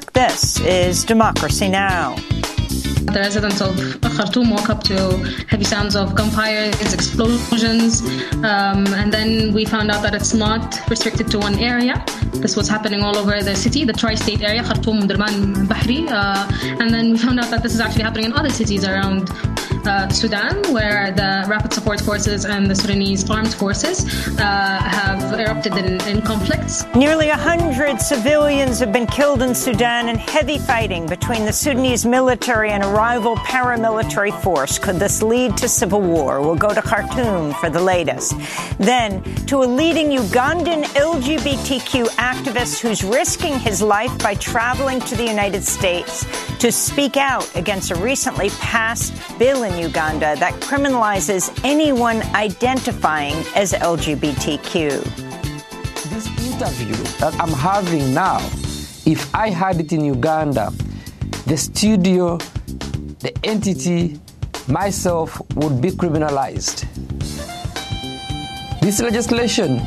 This is Democracy Now! The residents of Khartoum woke up to heavy sounds of gunfires, explosions, um, and then we found out that it's not restricted to one area. This was happening all over the city, the tri-state area, Khartoum, Umdurman, Bahri, uh, and then we found out that this is actually happening in other cities around uh, Sudan, where the Rapid Support Forces and the Sudanese armed forces uh, have erupted in, in conflicts. Nearly 100 civilians have been killed in Sudan in heavy fighting between the Sudanese military and a rival paramilitary force. Could this lead to civil war? We'll go to Khartoum for the latest. Then to a leading Ugandan LGBTQ activist who's risking his life by traveling to the United States to speak out against a recently passed bill in Uganda that criminalizes anyone identifying as LGBTQ. This interview that I'm having now, if I had it in Uganda, the studio, the entity, myself would be criminalized. This legislation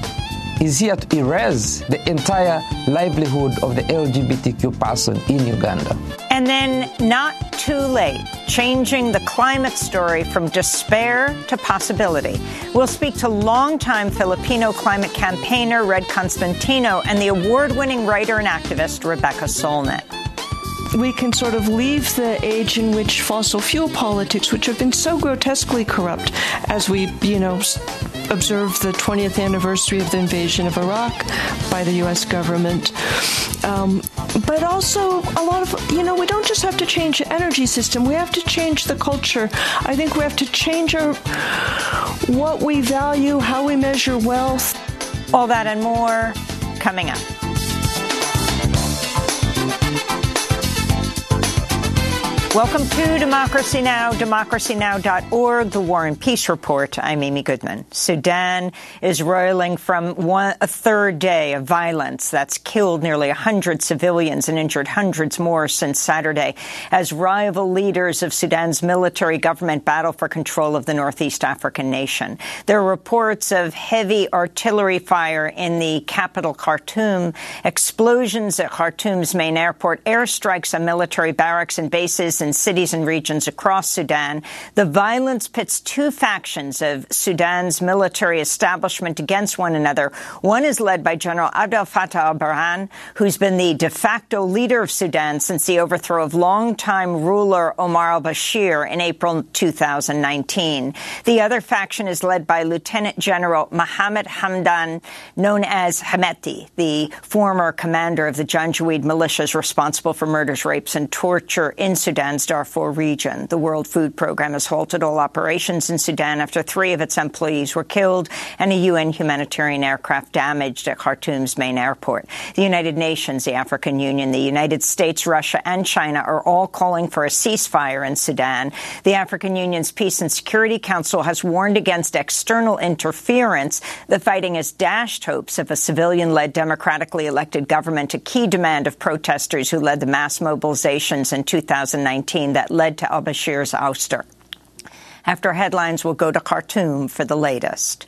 is here to erase the entire livelihood of the LGBTQ person in Uganda. And then, not too late, changing the climate story from despair to possibility. We'll speak to longtime Filipino climate campaigner Red Constantino and the award winning writer and activist Rebecca Solnit we can sort of leave the age in which fossil fuel politics, which have been so grotesquely corrupt, as we, you know, observe the 20th anniversary of the invasion of Iraq by the U.S. government. Um, but also, a lot of, you know, we don't just have to change the energy system, we have to change the culture. I think we have to change our, what we value, how we measure wealth. All that and more coming up. Welcome to Democracy Now!, democracynow.org, the War and Peace Report. I'm Amy Goodman. Sudan is roiling from one, a third day of violence that's killed nearly 100 civilians and injured hundreds more since Saturday as rival leaders of Sudan's military government battle for control of the Northeast African nation. There are reports of heavy artillery fire in the capital, Khartoum, explosions at Khartoum's main airport, airstrikes on military barracks and bases in cities and regions across Sudan. The violence pits two factions of Sudan's military establishment against one another. One is led by General Abdel Fattah al-Burhan, who's been the de facto leader of Sudan since the overthrow of longtime ruler Omar al-Bashir in April 2019. The other faction is led by Lieutenant General Mohammed Hamdan, known as Hemeti, the former commander of the Janjaweed militias responsible for murders, rapes, and torture in Sudan Sudan's Darfur region. The World Food Programme has halted all operations in Sudan after three of its employees were killed and a UN humanitarian aircraft damaged at Khartoum's main airport. The United Nations, the African Union, the United States, Russia, and China are all calling for a ceasefire in Sudan. The African Union's Peace and Security Council has warned against external interference. The fighting has dashed hopes of a civilian led, democratically elected government, a key demand of protesters who led the mass mobilizations in 2019 that led to al-Bashir's ouster. After headlines, we'll go to Khartoum for the latest.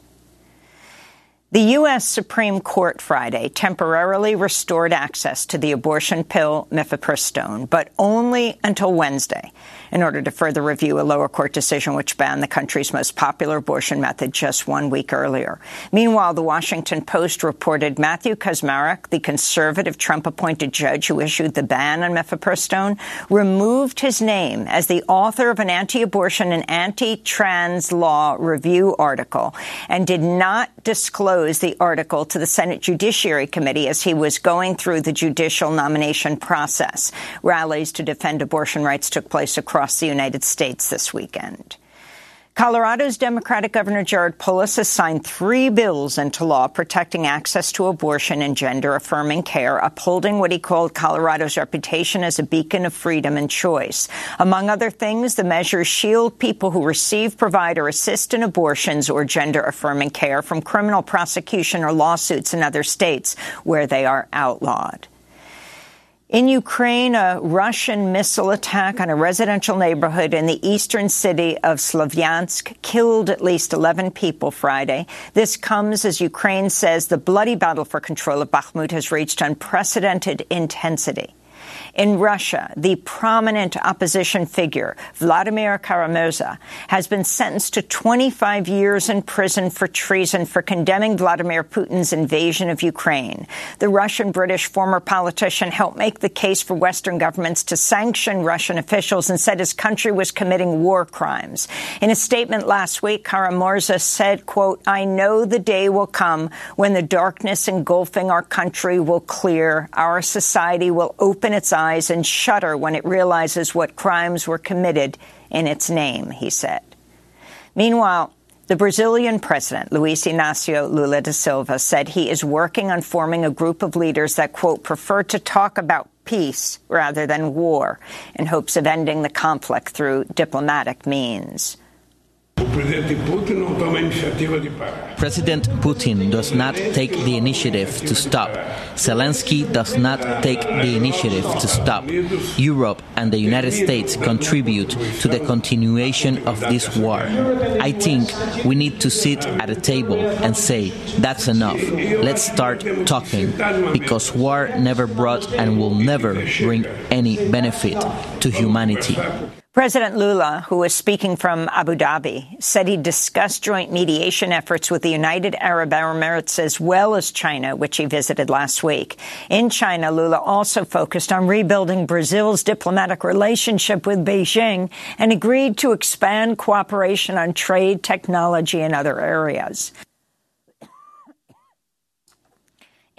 The U.S. Supreme Court Friday temporarily restored access to the abortion pill mifepristone, but only until Wednesday in order to further review a lower court decision which banned the country's most popular abortion method just one week earlier. Meanwhile, the Washington Post reported Matthew Kacsmaryk, the conservative Trump-appointed judge who issued the ban on mifepristone, removed his name as the author of an anti-abortion and anti-trans law review article and did not disclose the article to the Senate Judiciary Committee as he was going through the judicial nomination process. Rallies to defend abortion rights took place across the United States this weekend. Colorado's Democratic Governor Jared Polis has signed three bills into law protecting access to abortion and gender affirming care, upholding what he called Colorado's reputation as a beacon of freedom and choice. Among other things, the measures shield people who receive, provide, or assist in abortions or gender affirming care from criminal prosecution or lawsuits in other states where they are outlawed. In Ukraine, a Russian missile attack on a residential neighborhood in the eastern city of Slavyansk killed at least 11 people Friday. This comes as Ukraine says the bloody battle for control of Bakhmut has reached unprecedented intensity. In Russia, the prominent opposition figure, Vladimir Kara-Murza, has been sentenced to 25 years in prison for treason for condemning Vladimir Putin's invasion of Ukraine. The Russian-British former politician helped make the case for Western governments to sanction Russian officials and said his country was committing war crimes. In a statement last week, Kara-Murza said, quote, I know the day will come when the darkness engulfing our country will clear. Our society will open its eyes eyes and shudder when it realizes what crimes were committed in its name, he said. Meanwhile, the Brazilian president, Luiz Inácio Lula da Silva, said he is working on forming a group of leaders that, quote, prefer to talk about peace rather than war in hopes of ending the conflict through diplomatic means. President Putin does not take the initiative to stop. Zelensky does not take the initiative to stop. Europe and the United States contribute to the continuation of this war. I think we need to sit at a table and say, that's enough. Let's start talking, because war never brought and will never bring any benefit to humanity. President Lula, who was speaking from Abu Dhabi, said he discussed joint mediation efforts with the United Arab Emirates as well as China, which he visited last week. In China, Lula also focused on rebuilding Brazil's diplomatic relationship with Beijing and agreed to expand cooperation on trade, technology, and other areas.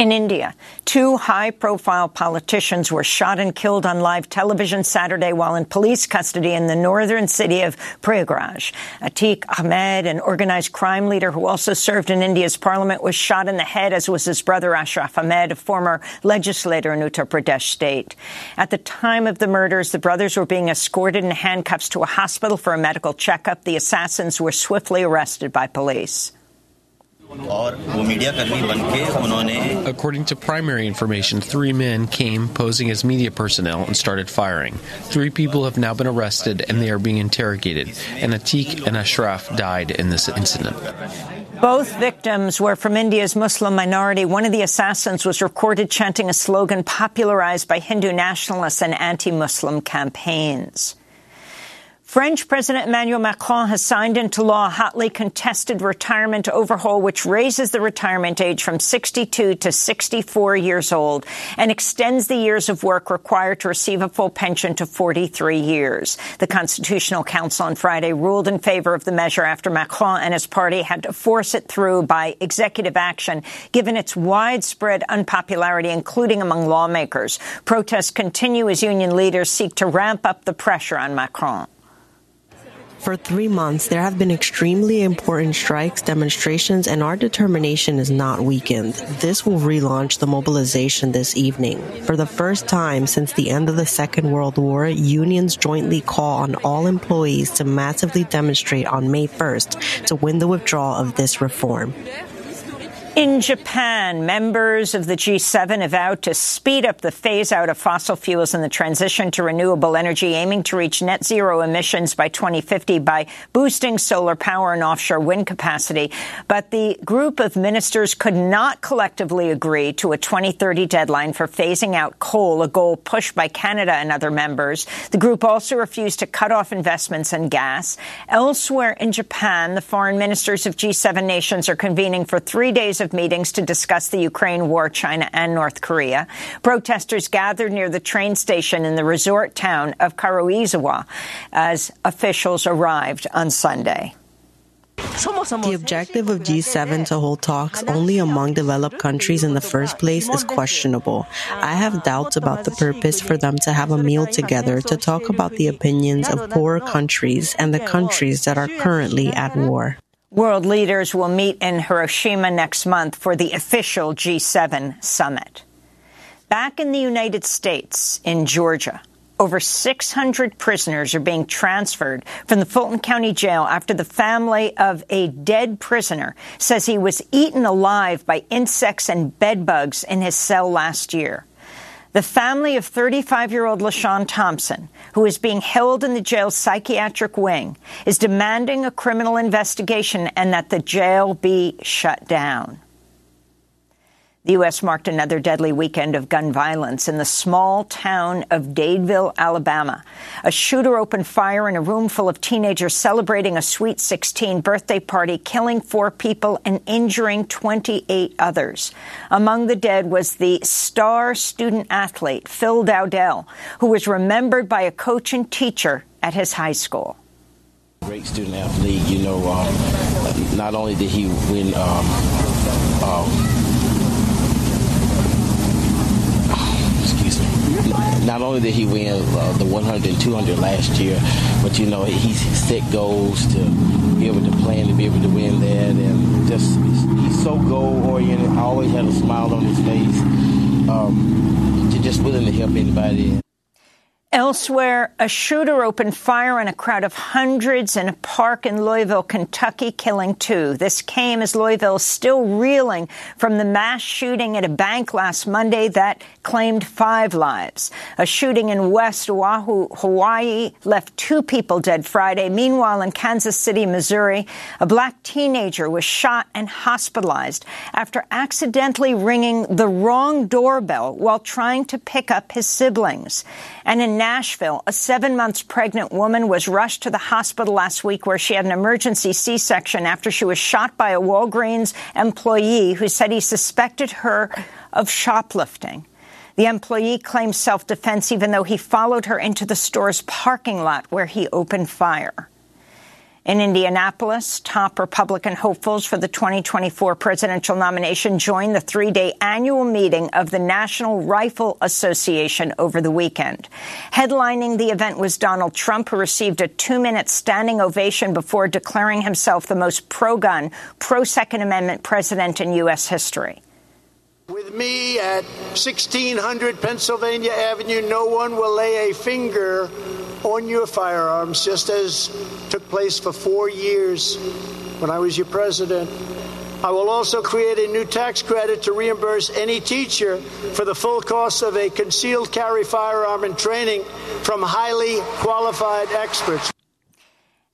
In India, two high-profile politicians were shot and killed on live television Saturday while in police custody in the northern city of Prayagraj. Atiq Ahmed, an organized crime leader who also served in India's parliament, was shot in the head, as was his brother Ashraf Ahmed, a former legislator in Uttar Pradesh state. At the time of the murders, the brothers were being escorted in handcuffs to a hospital for a medical checkup. The assassins were swiftly arrested by police. According to primary information, three men came posing as media personnel and started firing. Three people have now been arrested and they are being interrogated. And Atiq and Ashraf died in this incident. Both victims were from India's Muslim minority. One of the assassins was recorded chanting a slogan popularized by Hindu nationalists and anti-Muslim campaigns. French President Emmanuel Macron has signed into law a hotly contested retirement overhaul, which raises the retirement age from 62 to 64 years old and extends the years of work required to receive a full pension to 43 years. The Constitutional Council on Friday ruled in favor of the measure after Macron and his party had to force it through by executive action, given its widespread unpopularity, including among lawmakers. Protests continue as union leaders seek to ramp up the pressure on Macron. For three months, there have been extremely important strikes, demonstrations, and our determination is not weakened. This will relaunch the mobilization this evening. For the first time since the end of the Second World War, unions jointly call on all employees to massively demonstrate on May 1st to win the withdrawal of this reform. In Japan, members of the G7 have vowed to speed up the phase out of fossil fuels and the transition to renewable energy, aiming to reach net zero emissions by 2050 by boosting solar power and offshore wind capacity. But the group of ministers could not collectively agree to a 2030 deadline for phasing out coal, a goal pushed by Canada and other members. The group also refused to cut off investments in gas. Elsewhere in Japan, the foreign ministers of G7 nations are convening for three days of meetings to discuss the Ukraine war, China and North Korea. Protesters gathered near the train station in the resort town of Karuizawa as officials arrived on Sunday. The objective of G7 to hold talks only among developed countries in the first place is questionable. I have doubts about the purpose for them to have a meal together to talk about the opinions of poorer countries and the countries that are currently at war. World leaders will meet in Hiroshima next month for the official G7 summit. Back in the United States, in Georgia, over 600 prisoners are being transferred from the Fulton County Jail after the family of a dead prisoner says he was eaten alive by insects and bedbugs in his cell last year. The family of 35-year-old LaShawn Thompson, who is being held in the jail's psychiatric wing, is demanding a criminal investigation and that the jail be shut down. The U.S. marked another deadly weekend of gun violence in the small town of Dadeville, Alabama. A shooter opened fire in a room full of teenagers celebrating a Sweet 16 birthday party, killing four people and injuring 28 others. Among the dead was the star student athlete, Phil Dowdell, who was remembered by a coach and teacher at his high school. Great student athlete, you know, um, not only did he win um, um, not only did he win uh, the 100 and 200 last year, but you know he set goals to be able to plan to be able to win that, and just he's so goal oriented. Always had a smile on his face. Um, just willing to help anybody. Elsewhere, a shooter opened fire on a crowd of hundreds in a park in Louisville, Kentucky, killing two. This came as Louisville is still reeling from the mass shooting at a bank last Monday that claimed five lives. A shooting in West Oahu, Hawaii, left two people dead Friday. Meanwhile, in Kansas City, Missouri, a black teenager was shot and hospitalized after accidentally ringing the wrong doorbell while trying to pick up his siblings. And in Nashville, a seven months pregnant woman was rushed to the hospital last week where she had an emergency C-section after she was shot by a Walgreens employee who said he suspected her of shoplifting. The employee claimed self-defense even though he followed her into the store's parking lot where he opened fire. In Indianapolis, top Republican hopefuls for the 2024 presidential nomination joined the three-day annual meeting of the National Rifle Association over the weekend. Headlining the event was Donald Trump, who received a two-minute standing ovation before declaring himself the most pro-gun, pro-Second Amendment president in U.S. history. With me at 1600 Pennsylvania Avenue, no one will lay a finger on your firearms, just as took place for four years when I was your president. I will also create a new tax credit to reimburse any teacher for the full cost of a concealed carry firearm and training from highly qualified experts.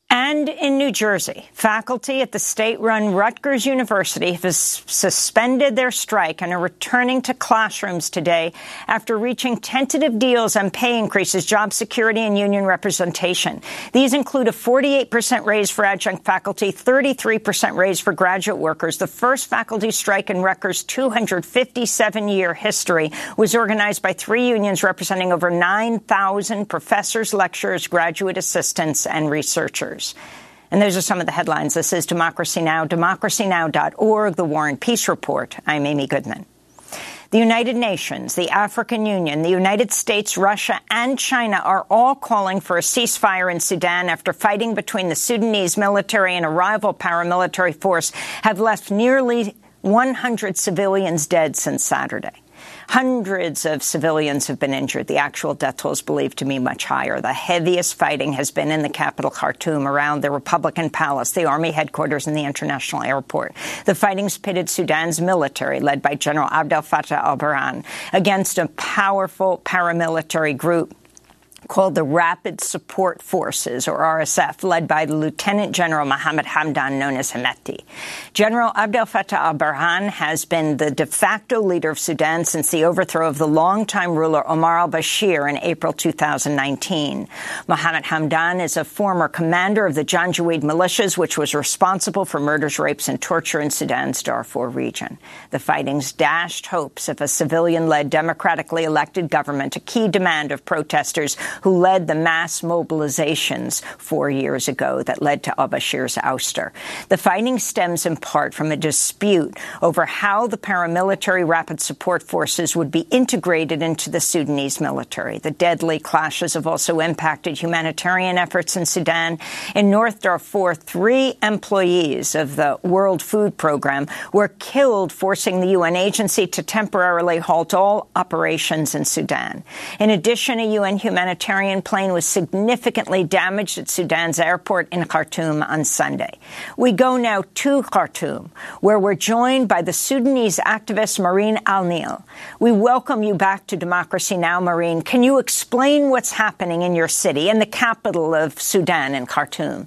And in New Jersey, faculty at the state-run Rutgers University have suspended their strike and are returning to classrooms today after reaching tentative deals on pay increases, job security, and union representation. These include a 48% raise for adjunct faculty, 33% raise for graduate workers. The first faculty strike in Rutgers' 257-year history was organized by three unions representing over 9,000 professors, lecturers, graduate assistants, and researchers. And those are some of the headlines. This is Democracy Now!, democracynow.org, The War and Peace Report. I'm Amy Goodman. The United Nations, the African Union, the United States, Russia, and China are all calling for a ceasefire in Sudan after fighting between the Sudanese military and a rival paramilitary force have left nearly 100 civilians dead since Saturday. Hundreds of civilians have been injured. The actual death toll is believed to be much higher. The heaviest fighting has been in the capital, Khartoum, around the Republican Palace, the army headquarters, and the international airport. The fighting's pitted Sudan's military, led by General Abdel Fattah al-Burhan, against a powerful paramilitary group called the Rapid Support Forces, or RSF, led by Lieutenant General Mohammed Hamdan, known as Hemeti. General Abdel Fattah al-Burhan has been the de facto leader of Sudan since the overthrow of the longtime ruler Omar al-Bashir in April 2019. Mohammed Hamdan is a former commander of the Janjaweed militias, which was responsible for murders, rapes, and torture in Sudan's Darfur region. The fighting's dashed hopes of a civilian-led, democratically elected government, a key demand of protesters who led the mass mobilizations four years ago that led to al-Bashir's ouster. The fighting stems in part from a dispute over how the paramilitary rapid support forces would be integrated into the Sudanese military. The deadly clashes have also impacted humanitarian efforts in Sudan. In North Darfur, three employees of the World Food Program were killed, forcing the UN agency to temporarily halt all operations in Sudan. In addition, a UN humanitarian humanitarian plane was significantly damaged at Sudan's airport in Khartoum on Sunday. We go now to Khartoum, where we're joined by the Sudanese activist Muzan Alneel. We welcome you back to Democracy Now, Muzan. Can you explain what's happening in your city in the capital of Sudan in Khartoum?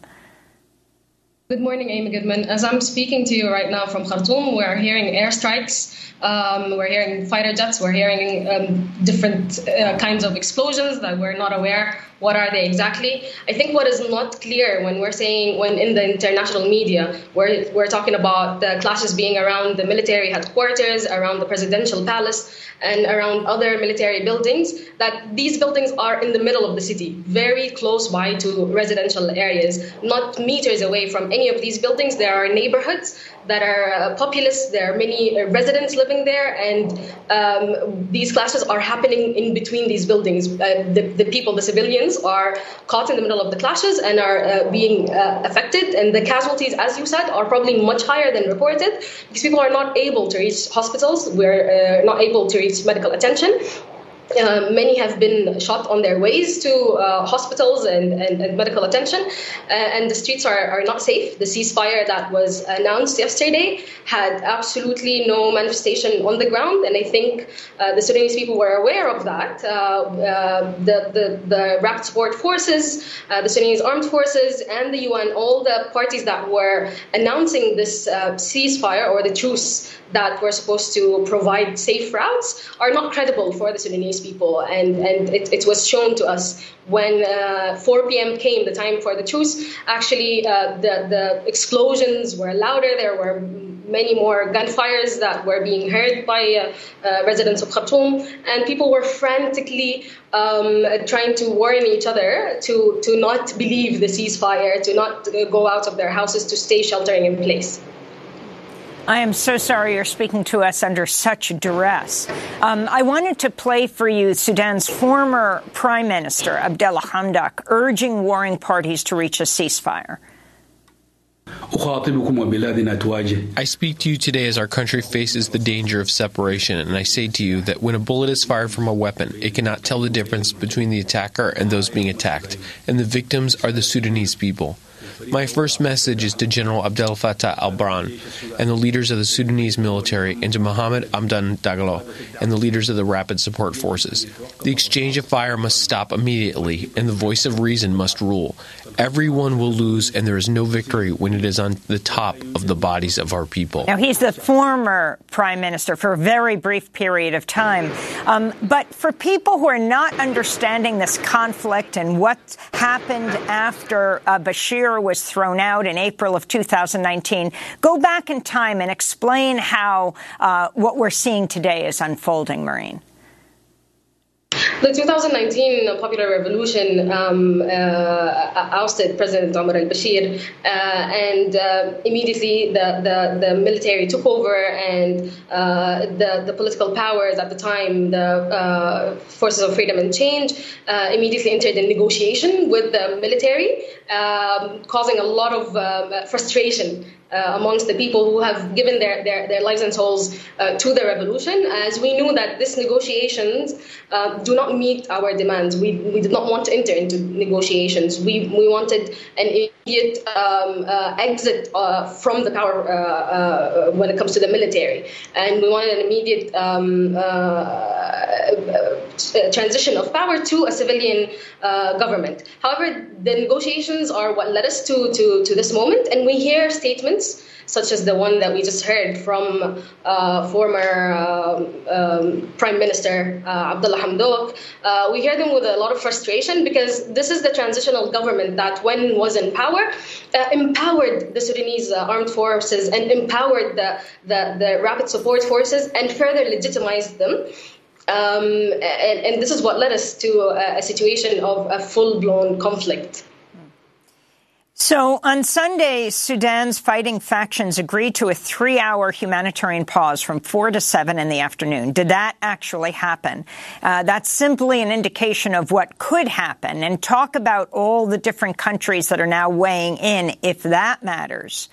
Good morning, Amy Goodman. As I'm speaking to you right now from Khartoum, we're hearing airstrikes. Um, we're hearing fighter jets. We're hearing um, different uh, kinds of explosions that we're not aware what are they exactly? I think what is not clear when we're saying, when in the international media, we're, we're talking about the clashes being around the military headquarters, around the presidential palace, and around other military buildings, that these buildings are in the middle of the city, very close by to residential areas, not meters away from any of these buildings. There are neighborhoods that are uh, populous. There are many uh, residents living there, and um, these clashes are happening in between these buildings. Uh, the, the, people, the civilians, are caught in the middle of the clashes and are being affected. And the casualties, as you said, are probably much higher than reported because people are not able to reach hospitals. We're not able to reach medical attention. Uh, many have been shot on their ways to uh, hospitals and, and, and, medical attention, uh, and the streets are, are not safe. The ceasefire that was announced yesterday had absolutely no manifestation on the ground, and I think uh, the Sudanese people were aware of that. Uh, uh, the, the, the rapid support forces, the Sudanese armed forces, and the UN, all the parties that were announcing this ceasefire or the truce that were supposed to provide safe routes are not credible for the Sudanese people. And, and it, it was shown to us when uh, 4 p.m. came, the time for the truce, actually uh, the, the explosions were louder. There were many more gunfires that were being heard by uh, uh residents of Khartoum, and people were frantically um, trying to warn each other to, to not believe the ceasefire, to not go out of their houses, to stay sheltering in place. I am so sorry you're speaking to us under such duress. Um, I wanted to play for you Sudan's former Prime Minister, Abdullah Hamdok, urging warring parties to reach a ceasefire. I speak to you today as our country faces the danger of separation, and I say to you that when a bullet is fired from a weapon, it cannot tell the difference between the attacker and those being attacked, and the victims are the Sudanese people. My first message is to General Abdel Fattah al Burhan and the leaders of the Sudanese military, and to Mohammed Hamdan Dagalo and the leaders of the Rapid Support Forces. The exchange of fire must stop immediately, and the voice of reason must rule. Everyone will lose, and there is no victory when it is on the top of the bodies of our people. Now, he's the former prime minister for a very brief period of time. Um, but for people who are not understanding this conflict and what happened after uh, Bashir was thrown out in April of 2019, go back in time and explain how uh, what we're seeing today is unfolding, Muzan. The 2019 Popular Revolution um, uh, ousted President Omar al-Bashir, uh, and uh, immediately the, the, the, military took over, and uh, the, the political powers at the time, the uh, Forces of Freedom and Change, uh, immediately entered in negotiation with the military, um, causing a lot of um, frustration uh, amongst the people who have given their, their, their lives and souls uh, to the revolution, as we knew that these negotiations uh, do not meet our demands. We, we did not want to enter into negotiations. We, we wanted an immediate um, uh, exit uh, from the power uh, when it comes to the military. And we wanted an immediate um, transition of power to a civilian government. However, the negotiations are what led us to, to, to this moment, and we hear statements such as the one that we just heard from uh, former uh, um, Prime Minister uh, Abdullah Hamdok, uh, we hear them with a lot of frustration because this is the transitional government that, when was in power, uh, empowered the Sudanese uh, armed forces and empowered the, the, the rapid support forces and further legitimized them. Um, and, and, this is what led us to a, a situation of a full blown conflict. So on Sunday, Sudan's fighting factions agreed to a three hour humanitarian pause from four to seven in the afternoon. Did that actually happen? Uh, that's simply an indication of what could happen and talk about all the different countries that are now weighing in if that matters.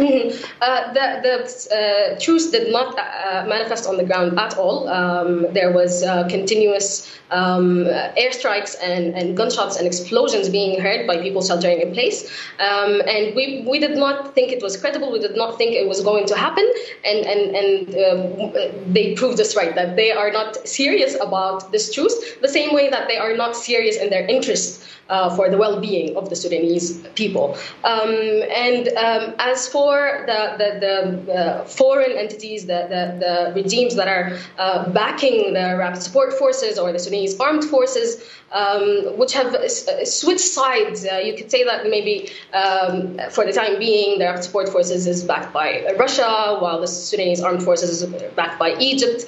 Mm-hmm. Uh, the the uh, truce did not uh, manifest on the ground at all. Um, there was uh, continuous um, airstrikes and, and gunshots and explosions being heard by people sheltering in place. Um, and we, we did not think it was credible. We did not think it was going to happen. And, and, and um, they proved us right that they are not serious about this truce, the same way that they are not serious in their interest uh, for the well-being of the Sudanese people. Um, and um, as for the, the, the uh, foreign entities, the, the, the, regimes that are uh, backing the rapid support forces or the Sudanese armed forces, um, which have uh, switched sides, uh, you could say that maybe um, for the time being, the rapid support forces is backed by Russia, while the Sudanese armed forces is backed by Egypt.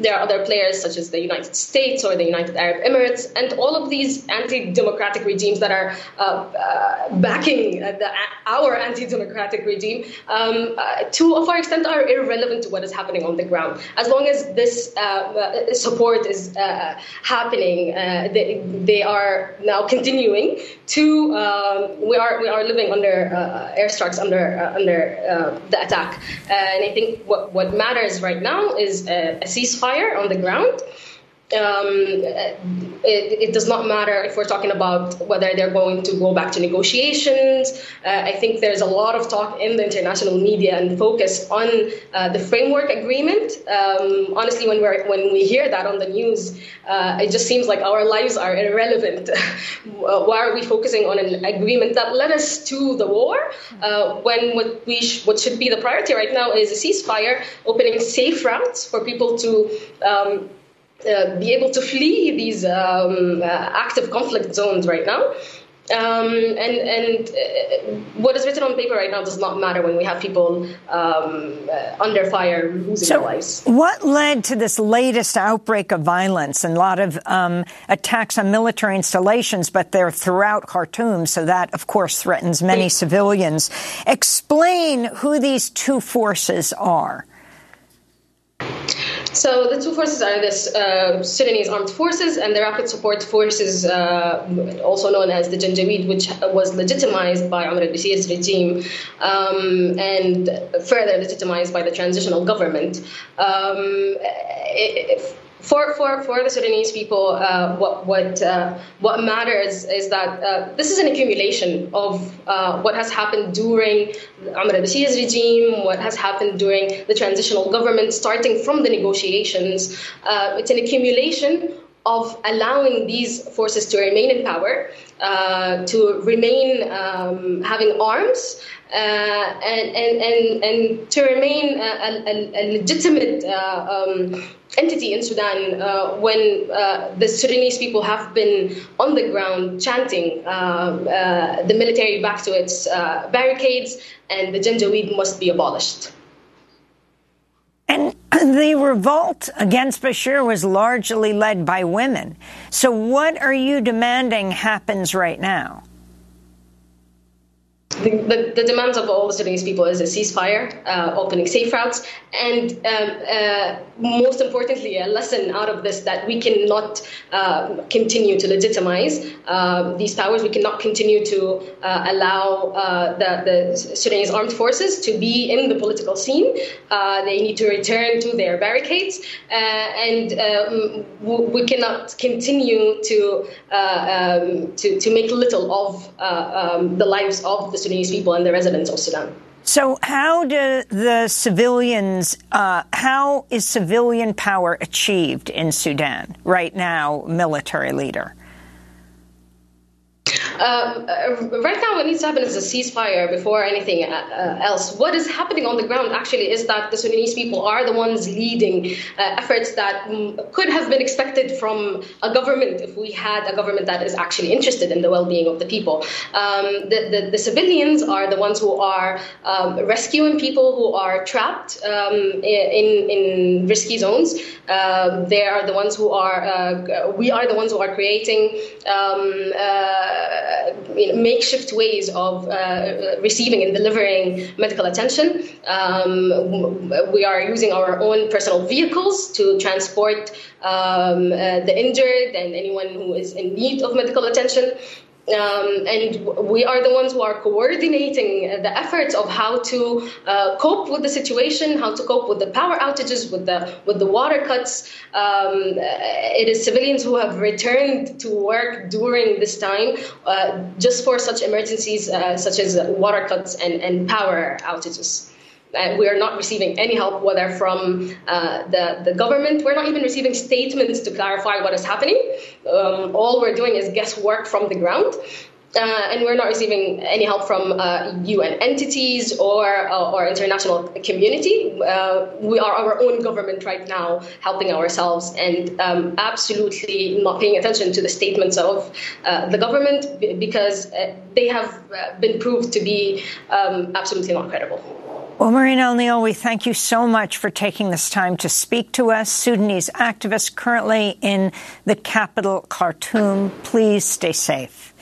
There are other players such as the United States or the United Arab Emirates, and all of these anti-democratic regimes that are uh, uh, backing the, our anti-democratic regime, um, uh, to a far extent, are irrelevant to what is happening on the ground. As long as this uh, uh, support is uh, happening, they, they, are now continuing to. Um, we are we are living under airstrikes under under the attack, and I think what what matters right now is a ceasefire fire on the ground. Um, it, it, does not matter if we're talking about whether they're going to go back to negotiations. Uh, I think there's a lot of talk in the international media and focus on uh, the framework agreement. Um, honestly, when we when we hear that on the news, uh, it just seems like our lives are irrelevant. Why are we focusing on an agreement that led us to the war uh, when what we sh- what should be the priority right now is a ceasefire, opening safe routes for people to. Um, uh, be able to flee these um, uh, active conflict zones right now. Um, and and uh, what is written on paper right now does not matter when we have people um, uh, under fire losing so their lives. What led to this latest outbreak of violence and a lot of um, attacks on military installations, but they're throughout Khartoum, so that, of course, threatens many civilians. Explain who these two forces are. So the two forces are this uh, Sudanese armed forces and the rapid support forces, uh, also known as the Janjaweed, which was legitimized by Omar al-Bashir's regime um, and further legitimized by the transitional government. Um, for, for, for the Sudanese people, uh, what what uh, what matters is that uh, this is an accumulation of uh, what has happened during Omar al-Bashir's regime, what has happened during the transitional government, starting from the negotiations. Uh, it's an accumulation of allowing these forces to remain in power, uh, to remain um, having arms, uh, and, and, and, and to remain a, a, a legitimate uh, um, entity in Sudan uh, when uh, the Sudanese people have been on the ground chanting uh, the military back to its barricades and the Janjaweed must be abolished. And the revolt against Bashir was largely led by women. So, what are you demanding happens right now? The, the, the, demands of all the Sudanese people is a ceasefire, uh, opening safe routes, and um, uh, most importantly, a lesson out of this that we cannot uh, continue to legitimize uh, these powers. We cannot continue to uh, allow uh, the, the, Sudanese armed forces to be in the political scene. they need to return to their barricades, and um, we cannot continue to, um, to, to make little of um, the lives of the Sudanese people and the residents of Sudan. So, how do the civilians, uh, how is civilian power achieved in Sudan right now, military leader? Um, uh, right now, what needs to happen is a ceasefire before anything uh, uh, else. What is happening on the ground actually is that the Sudanese people are the ones leading uh, efforts that um, could have been expected from a government if we had a government that is actually interested in the well-being of the people. Um, the, the, the, civilians are the ones who are um, rescuing people who are trapped um, in, in risky zones. Uh, they are the ones who are. Uh, we are the ones who are creating um, know, makeshift ways of uh, receiving and delivering medical attention. Um, we are using our own personal vehicles to transport um, uh, the injured and anyone who is in need of medical attention. Um, and we are the ones who are coordinating the efforts of how to uh, cope with the situation, how to cope with the power outages, with the with the water cuts. Um, it is civilians who have returned to work during this time, uh, just for such emergencies uh, such as water cuts and, and power outages. Uh, we are not receiving any help, whether from uh, the, the government. We're not even receiving statements to clarify what is happening. Um, all we're doing is guesswork from the ground. Uh, and we're not receiving any help from UN uh, entities or uh, or international community. Uh, we are our own government right now, helping ourselves, and um, absolutely not paying attention to the statements of the government because they have been proved to be um, absolutely not credible. Well, Muzan Alneel, we thank you so much for taking this time to speak to us. Sudanese activists currently in the capital, Khartoum. Please stay safe.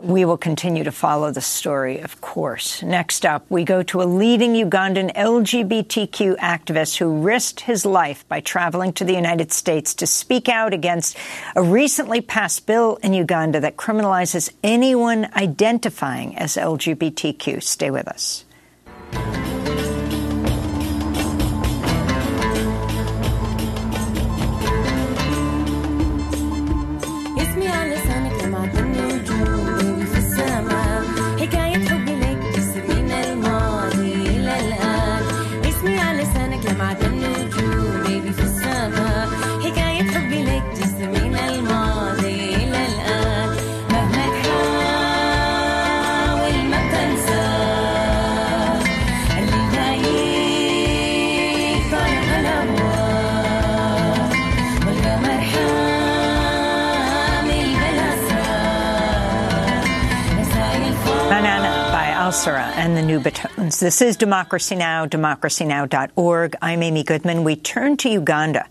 We will continue to follow the story, of course. Next up, we go to a leading Ugandan LGBTQ activist who risked his life by traveling to the United States to speak out against a recently passed bill in Uganda that criminalizes anyone identifying as LGBTQ. Stay with us. And the Nubatones. This is Democracy Now!, democracynow.org. I'm Amy Goodman. We turn to Uganda,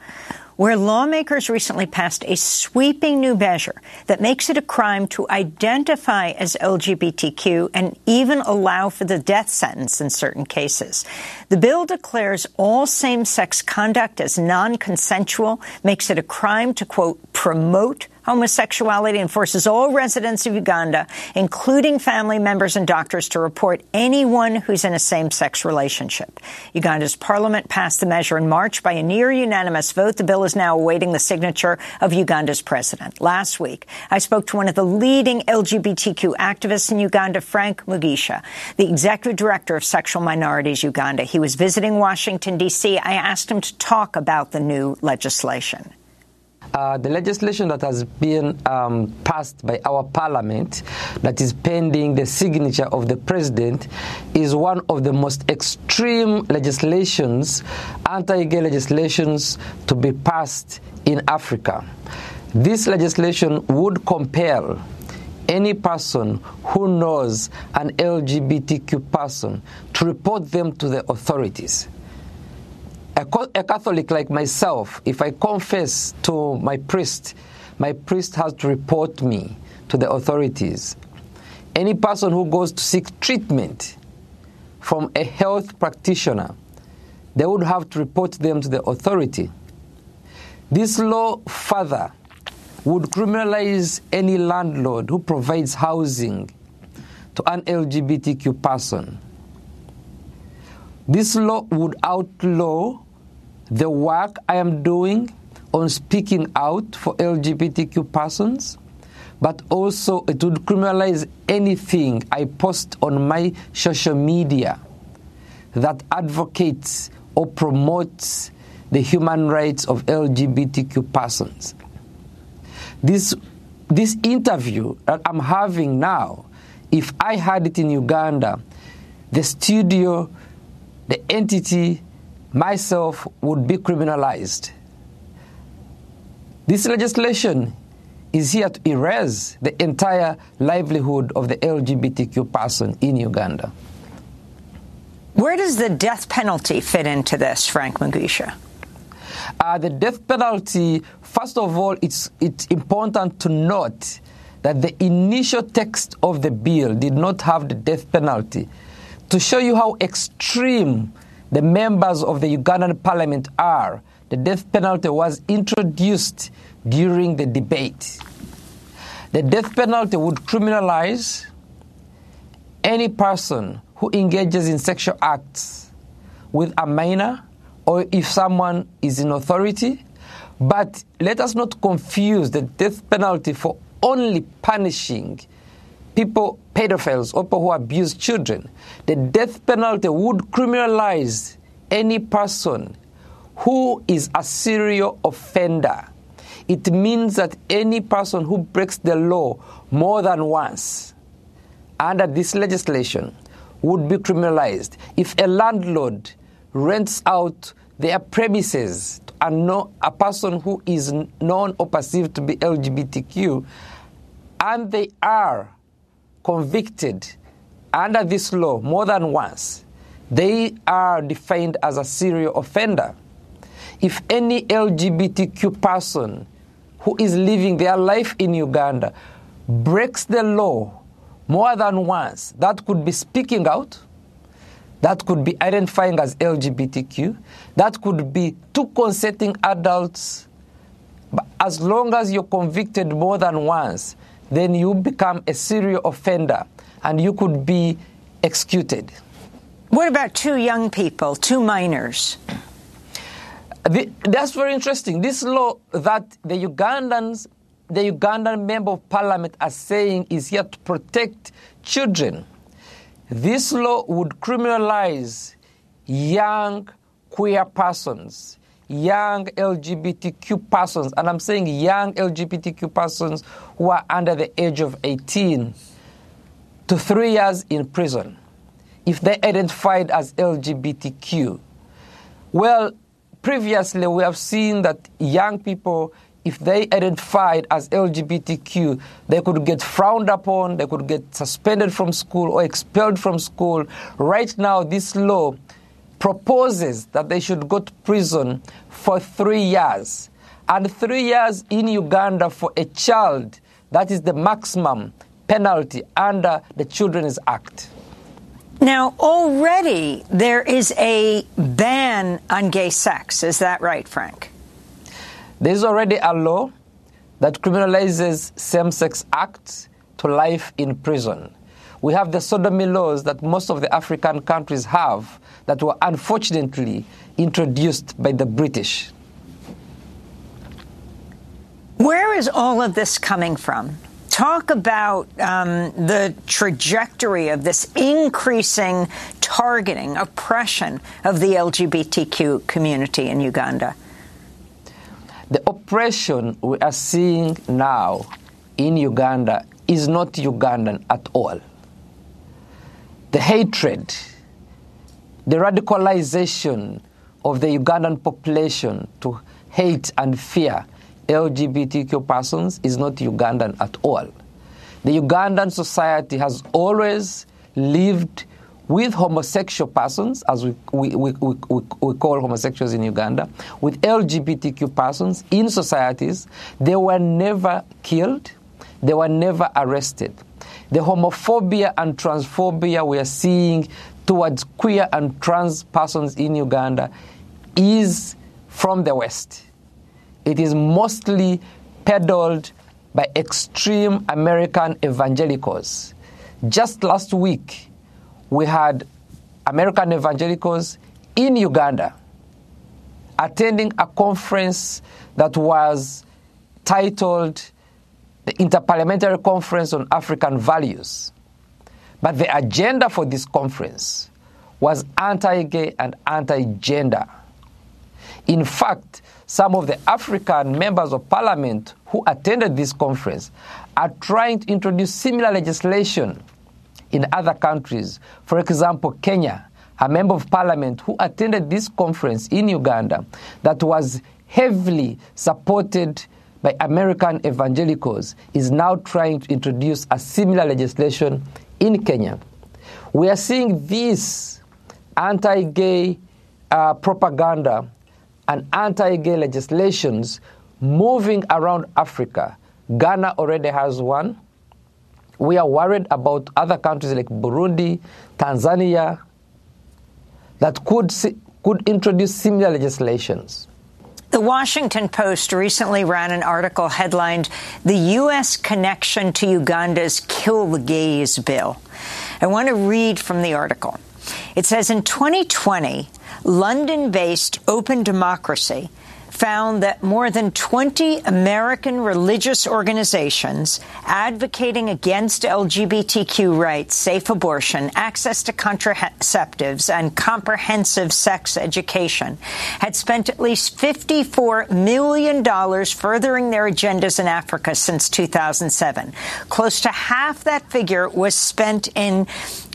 where lawmakers recently passed a sweeping new measure that makes it a crime to identify as LGBTQ and even allow for the death sentence in certain cases. The bill declares all same-sex conduct as non-consensual, makes it a crime to, quote, promote homosexuality and forces all residents of Uganda, including family members and doctors, to report anyone who's in a same-sex relationship. Uganda's parliament passed the measure in March by a near unanimous vote. The bill is now awaiting the signature of Uganda's president. Last week, I spoke to one of the leading LGBTQ activists in Uganda, Frank Mugisha, the executive director of Sexual Minorities Uganda. He was visiting Washington, D.C. I asked him to talk about the new legislation. Uh, the legislation that has been um, passed by our parliament, that is pending the signature of the president, is one of the most extreme legislations, anti-gay legislations, to be passed in Africa. This legislation would compel any person who knows an LGBTQ person to report them to the authorities a, Catholic like myself, if I confess to my priest, my priest has to report me to the authorities. Any person who goes to seek treatment from a health practitioner, they would have to report them to the authority. This law further would criminalize any landlord who provides housing to an LGBTQ person. This law would outlaw the work I am doing on speaking out for LGBTQ persons, but also it would criminalize anything I post on my social media that advocates or promotes the human rights of LGBTQ persons. This, this interview that I'm having now, if I had it in Uganda, the studio, the entity, myself would be criminalized. This legislation is here to erase the entire livelihood of the LGBTQ person in Uganda. Where does the death penalty fit into this, Frank Mugisha? Uh, the death penalty, first of all, it's, it's important to note that the initial text of the bill did not have the death penalty. To show you how extreme the members of the Ugandan parliament are, the death penalty was introduced during the debate. The death penalty would criminalize any person who engages in sexual acts with a minor or if someone is in authority. But let us not confuse the death penalty for only punishing people, pedophiles, or people who abuse children. The death penalty would criminalize any person who is a serial offender. It means that any person who breaks the law more than once under this legislation would be criminalized. If a landlord rents out their premises to a, no, a person who is known or perceived to be LGBTQ, and they are convicted under this law more than once, they are defined as a serial offender. If any LGBTQ person who is living their life in Uganda breaks the law more than once, that could be speaking out, that could be identifying as LGBTQ, that could be two consenting adults. But as long as you're convicted more than once, then you become a serial offender and you could be executed. What about two young people, two minors? The, that's very interesting. This law that the Ugandans, the Ugandan member of parliament are saying is here to protect children. This law would criminalize young queer persons, young LGBTQ persons, and I'm saying young LGBTQ persons who are under the age of 18 to three years in prison if they identified as LGBTQ. Well, previously we have seen that young people, if they identified as LGBTQ, they could get frowned upon, they could get suspended from school or expelled from school. Right now, this law proposes that they should go to prison for three years. And three years in Uganda for a child, that is the maximum penalty under the Children's Act. Now, already there is a ban on gay sex. Is that right, Frank? There's already a law that criminalizes same sex acts to life in prison. We have the sodomy laws that most of the African countries have that were unfortunately introduced by the British. Where is all of this coming from? Talk about um, the trajectory of this increasing targeting, oppression of the LGBTQ community in Uganda. The oppression we are seeing now in Uganda is not Ugandan at all. The hatred, the radicalization of the Ugandan population to hate and fear LGBTQ persons is not Ugandan at all. The Ugandan society has always lived with homosexual persons, as we, we, we, we, we call homosexuals in Uganda, with LGBTQ persons in societies. They were never killed, they were never arrested. The homophobia and transphobia we are seeing towards queer and trans persons in Uganda is from the West it is mostly peddled by extreme American evangelicals. Just last week, we had American evangelicals in Uganda attending a conference that was titled the Interparliamentary Conference on African Values. But the agenda for this conference was anti gay and anti gender. In fact, some of the African members of parliament who attended this conference are trying to introduce similar legislation in other countries. For example, Kenya, a member of parliament who attended this conference in Uganda that was heavily supported by American evangelicals, is now trying to introduce a similar legislation in Kenya. We are seeing this anti gay uh, propaganda and anti gay legislations moving around Africa. Ghana already has one. We are worried about other countries like Burundi, Tanzania, that could, could introduce similar legislations. The Washington Post recently ran an article headlined, The U.S. Connection to Uganda's Kill the Gays Bill. I want to read from the article. It says in 2020, London based Open Democracy found that more than 20 American religious organizations advocating against LGBTQ rights, safe abortion, access to contraceptives, and comprehensive sex education had spent at least $54 million furthering their agendas in Africa since 2007. Close to half that figure was spent in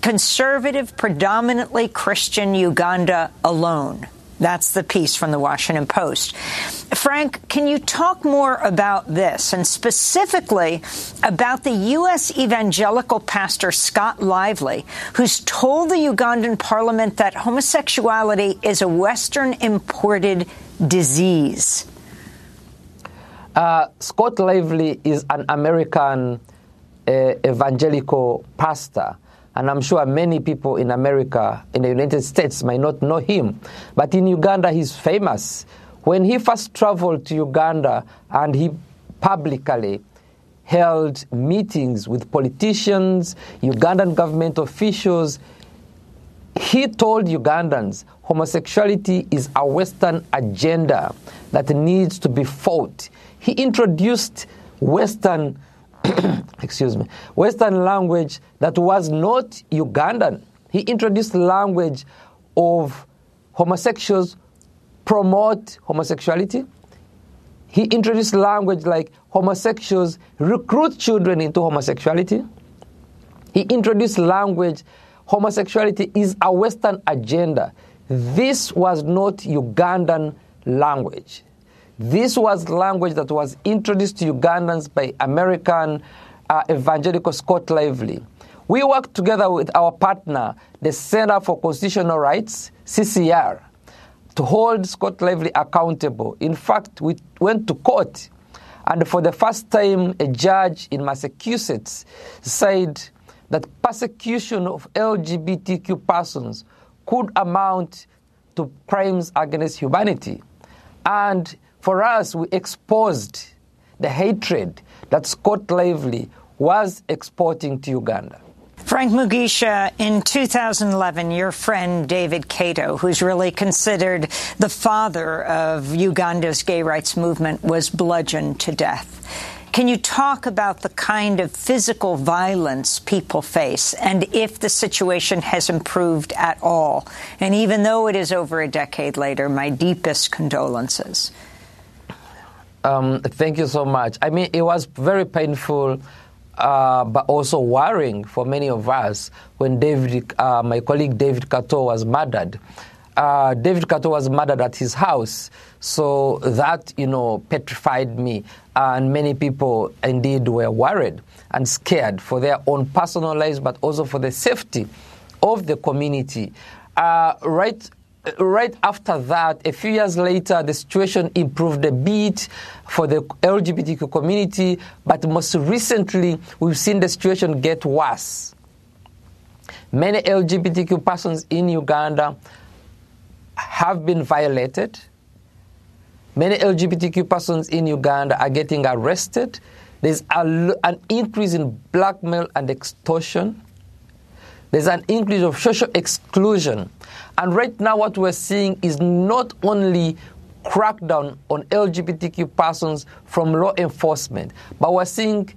conservative, predominantly Christian Uganda alone. That's the piece from the Washington Post. Frank, can you talk more about this and specifically about the U.S. evangelical pastor Scott Lively, who's told the Ugandan parliament that homosexuality is a Western imported disease? Uh, Scott Lively is an American uh, evangelical pastor and I'm sure many people in America, in the United States, might not know him. But in Uganda, he's famous. When he first traveled to Uganda and he publicly held meetings with politicians, Ugandan government officials, he told Ugandans homosexuality is a Western agenda that needs to be fought. He introduced Western excuse me, Western language that was not Ugandan. He introduced language of homosexuals promote homosexuality. He introduced language like homosexuals recruit children into homosexuality. He introduced language homosexuality is a Western agenda. This was not Ugandan language. This was language that was introduced to Ugandans by American uh, evangelical Scott Lively. We worked together with our partner, the Center for Constitutional Rights, CCR, to hold Scott Lively accountable. In fact, we went to court, and for the first time, a judge in Massachusetts said that persecution of LGBTQ persons could amount to crimes against humanity. And for us, we exposed the hatred that Scott Lively was exporting to Uganda. Frank Mugisha, in 2011, your friend David Kato, who's really considered the father of Uganda's gay rights movement, was bludgeoned to death. Can you talk about the kind of physical violence people face and if the situation has improved at all? And even though it is over a decade later, my deepest condolences. Um, thank you so much. I mean, it was very painful, uh, but also worrying for many of us when David, uh, my colleague David Kato was murdered. Uh, David Kato was murdered at his house, so that you know petrified me, and many people indeed were worried and scared for their own personal lives, but also for the safety of the community. Uh, right right after that, a few years later, the situation improved a bit for the LGBTQ community, but most recently, we've seen the situation get worse. Many LGBTQ persons in Uganda have been violated. Many LGBTQ persons in Uganda are getting arrested. There's a, an increase in blackmail and extortion. There's an increase of social exclusion. And right now, what we're seeing is not only crackdown on LGBTQ persons from law enforcement, but we're seeing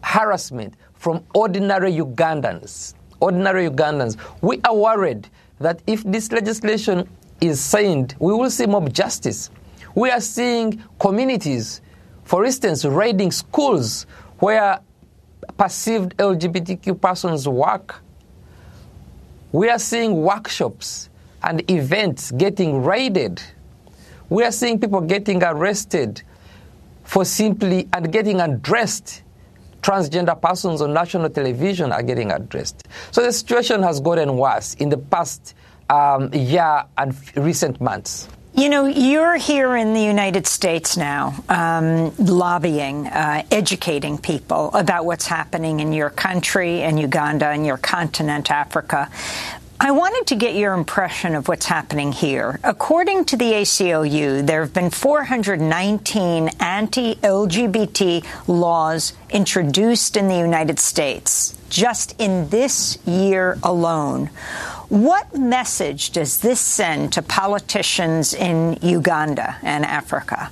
harassment from ordinary Ugandans. Ordinary Ugandans. We are worried that if this legislation is signed, we will see mob justice. We are seeing communities, for instance, raiding schools where perceived LGBTQ persons work we are seeing workshops and events getting raided. We are seeing people getting arrested for simply and getting undressed. Transgender persons on national television are getting addressed. So the situation has gotten worse in the past um, year and recent months. You know, you're here in the United States now, um, lobbying, uh, educating people about what's happening in your country, in Uganda, and your continent, Africa. I wanted to get your impression of what's happening here. According to the ACLU, there have been 419 anti LGBT laws introduced in the United States just in this year alone. What message does this send to politicians in Uganda and Africa?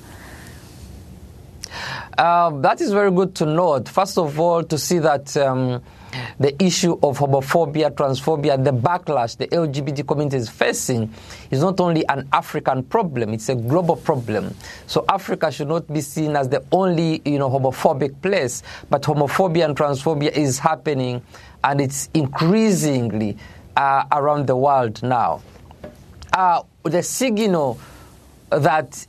Uh, that is very good to note. First of all, to see that. Um, the issue of homophobia, transphobia, the backlash the LGBT community is facing is not only an African problem, it's a global problem. So Africa should not be seen as the only, you know, homophobic place, but homophobia and transphobia is happening and it's increasingly uh, around the world now. Uh, the signal that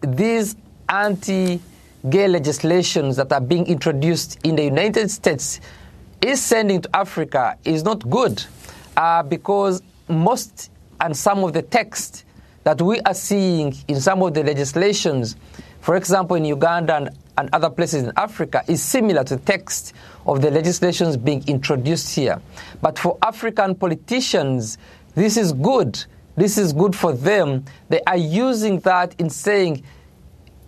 these anti gay legislations that are being introduced in the United States is sending to Africa is not good uh, because most and some of the text that we are seeing in some of the legislations, for example, in Uganda and, and other places in Africa, is similar to the text of the legislations being introduced here. But for African politicians, this is good. This is good for them. They are using that in saying,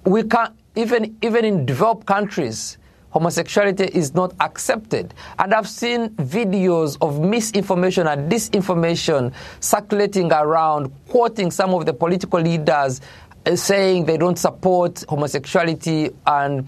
we can't, even, even in developed countries, homosexuality is not accepted. And I've seen videos of misinformation and disinformation circulating around, quoting some of the political leaders uh, saying they don't support homosexuality. And,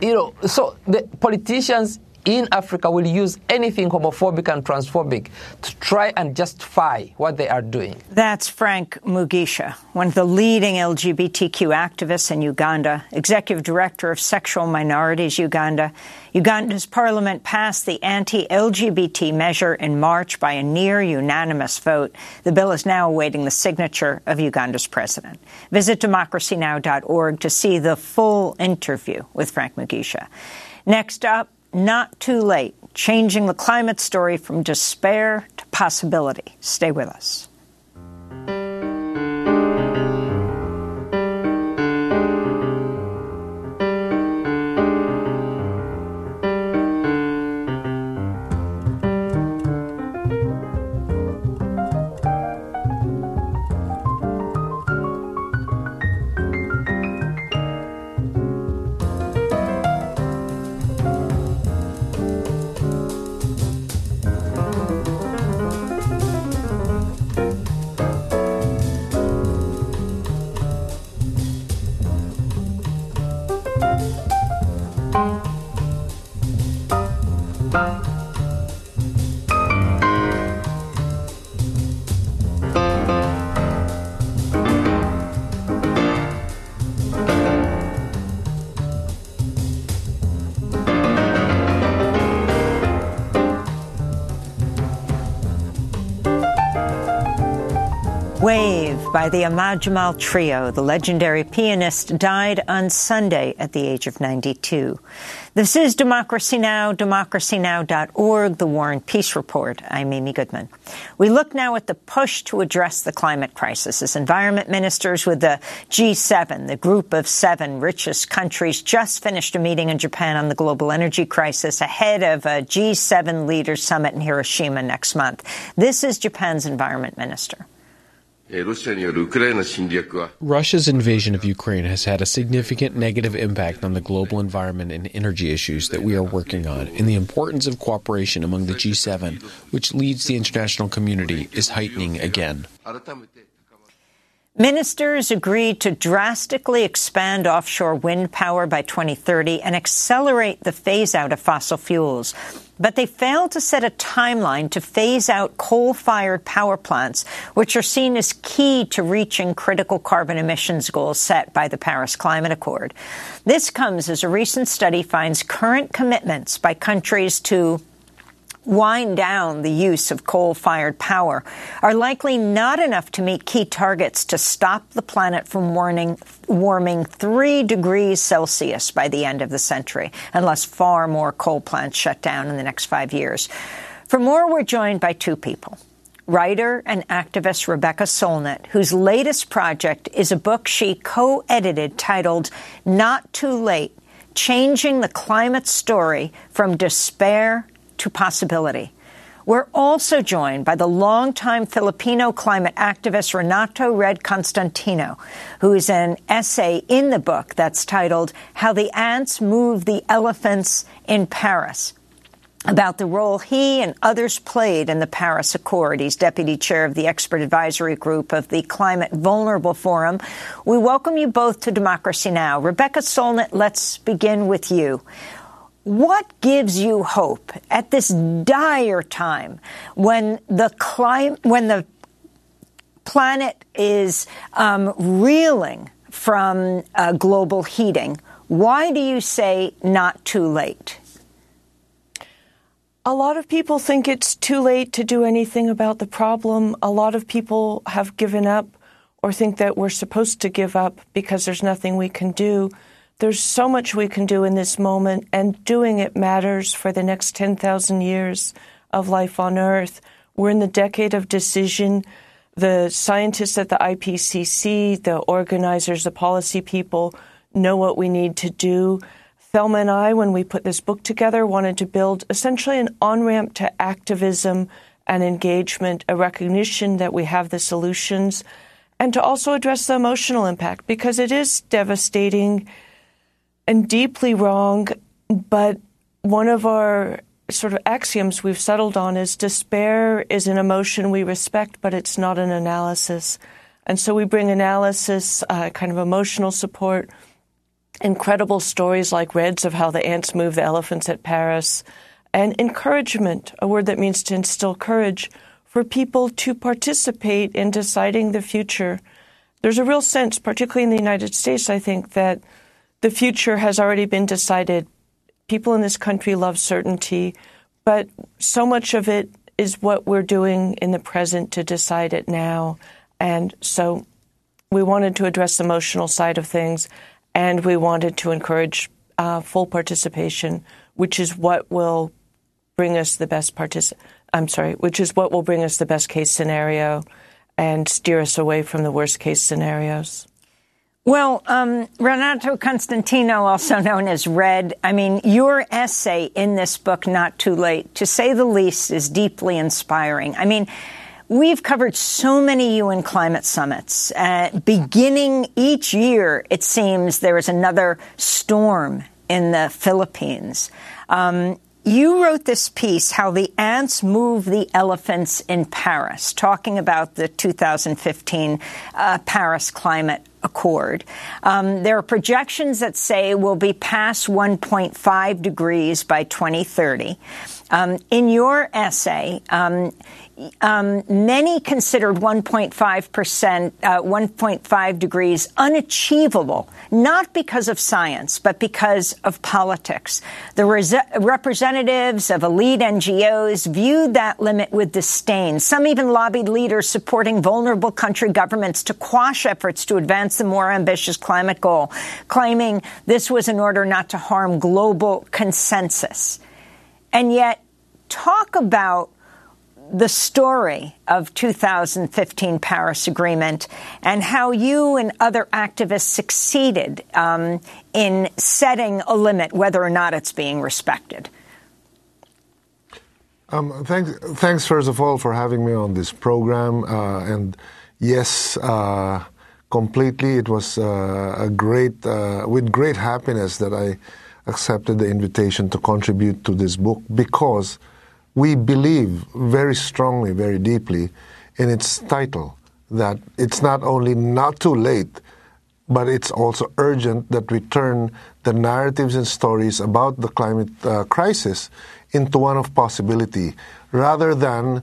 you know, so the politicians in Africa will use anything homophobic and transphobic to try and justify what they are doing. That's Frank Mugisha, one of the leading LGBTQ activists in Uganda, executive director of Sexual Minorities Uganda. Uganda's parliament passed the anti-LGBT measure in March by a near unanimous vote. The bill is now awaiting the signature of Uganda's president. Visit democracynow.org to see the full interview with Frank Mugisha. Next up, not too late, changing the climate story from despair to possibility. Stay with us. Wave by the Ahmad Jamal Trio. The legendary pianist died on Sunday at the age of 92. This is Democracy Now!, democracynow.org, the War and Peace Report. I'm Amy Goodman. We look now at the push to address the climate crisis as environment ministers with the G7, the group of seven richest countries, just finished a meeting in Japan on the global energy crisis ahead of a G7 leaders summit in Hiroshima next month. This is Japan's environment minister. Russia's invasion of Ukraine has had a significant negative impact on the global environment and energy issues that we are working on, and the importance of cooperation among the G7, which leads the international community, is heightening again. Ministers agreed to drastically expand offshore wind power by 2030 and accelerate the phase out of fossil fuels. But they failed to set a timeline to phase out coal fired power plants, which are seen as key to reaching critical carbon emissions goals set by the Paris Climate Accord. This comes as a recent study finds current commitments by countries to wind down the use of coal-fired power are likely not enough to meet key targets to stop the planet from warning, warming 3 degrees Celsius by the end of the century, unless far more coal plants shut down in the next five years. For more, we're joined by two people. Writer and activist Rebecca Solnit, whose latest project is a book she co-edited titled Not Too Late, Changing the Climate Story from Despair to possibility. We're also joined by the longtime Filipino climate activist Renato Red Constantino, who is an essay in the book that's titled How the Ants Move the Elephants in Paris about the role he and others played in the Paris Accord. He's deputy chair of the expert advisory group of the Climate Vulnerable Forum. We welcome you both to Democracy Now! Rebecca Solnit, let's begin with you. What gives you hope at this dire time when the clim- when the planet is um, reeling from uh, global heating? Why do you say not too late? A lot of people think it's too late to do anything about the problem. A lot of people have given up or think that we're supposed to give up because there's nothing we can do. There's so much we can do in this moment, and doing it matters for the next 10,000 years of life on Earth. We're in the decade of decision. The scientists at the IPCC, the organizers, the policy people know what we need to do. Thelma and I, when we put this book together, wanted to build essentially an on ramp to activism and engagement, a recognition that we have the solutions, and to also address the emotional impact because it is devastating and deeply wrong. But one of our sort of axioms we've settled on is despair is an emotion we respect, but it's not an analysis. And so we bring analysis, uh, kind of emotional support incredible stories like Red's of how the ants move the elephants at Paris, and encouragement, a word that means to instill courage for people to participate in deciding the future. There's a real sense, particularly in the United States, I think, that the future has already been decided. People in this country love certainty, but so much of it is what we're doing in the present to decide it now. And so we wanted to address the emotional side of things and we wanted to encourage uh, full participation, which is what will bring us the best I'm sorry, which is what will bring us the best case scenario and steer us away from the worst case scenarios. Well, um, Renato Constantino, also known as Red, I mean, your essay in this book, Not Too Late, to say the least, is deeply inspiring. I mean, We've covered so many UN climate summits. Uh, beginning each year, it seems there is another storm in the Philippines. Um, you wrote this piece, How the Ants Move the Elephants in Paris, talking about the 2015 uh, Paris Climate Accord. Um, there are projections that say we'll be past 1.5 degrees by 2030. Um, in your essay, um, um, many considered 1.5 percent, uh, 1.5 degrees unachievable, not because of science, but because of politics. The res- representatives of elite NGOs viewed that limit with disdain. Some even lobbied leaders supporting vulnerable country governments to quash efforts to advance the more ambitious climate goal, claiming this was in order not to harm global consensus. And yet, talk about the story of 2015 Paris Agreement and how you and other activists succeeded um, in setting a limit, whether or not it's being respected. Um, thanks, thanks, first of all, for having me on this program. Uh, and yes, uh, completely, it was uh, a great, uh, with great happiness that I accepted the invitation to contribute to this book because we believe very strongly, very deeply in its title that it's not only not too late, but it's also urgent that we turn the narratives and stories about the climate uh, crisis into one of possibility rather than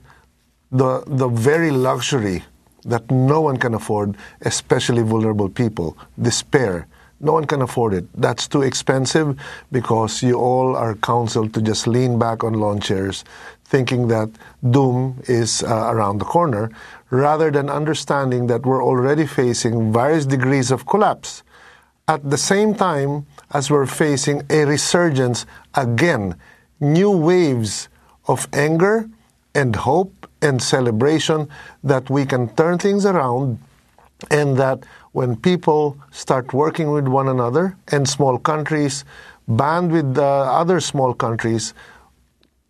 the, the very luxury that no one can afford, especially vulnerable people, despair. No one can afford it. That's too expensive because you all are counseled to just lean back on lawn chairs, thinking that doom is uh, around the corner, rather than understanding that we're already facing various degrees of collapse. At the same time as we're facing a resurgence again, new waves of anger and hope and celebration that we can turn things around and that when people start working with one another and small countries band with other small countries,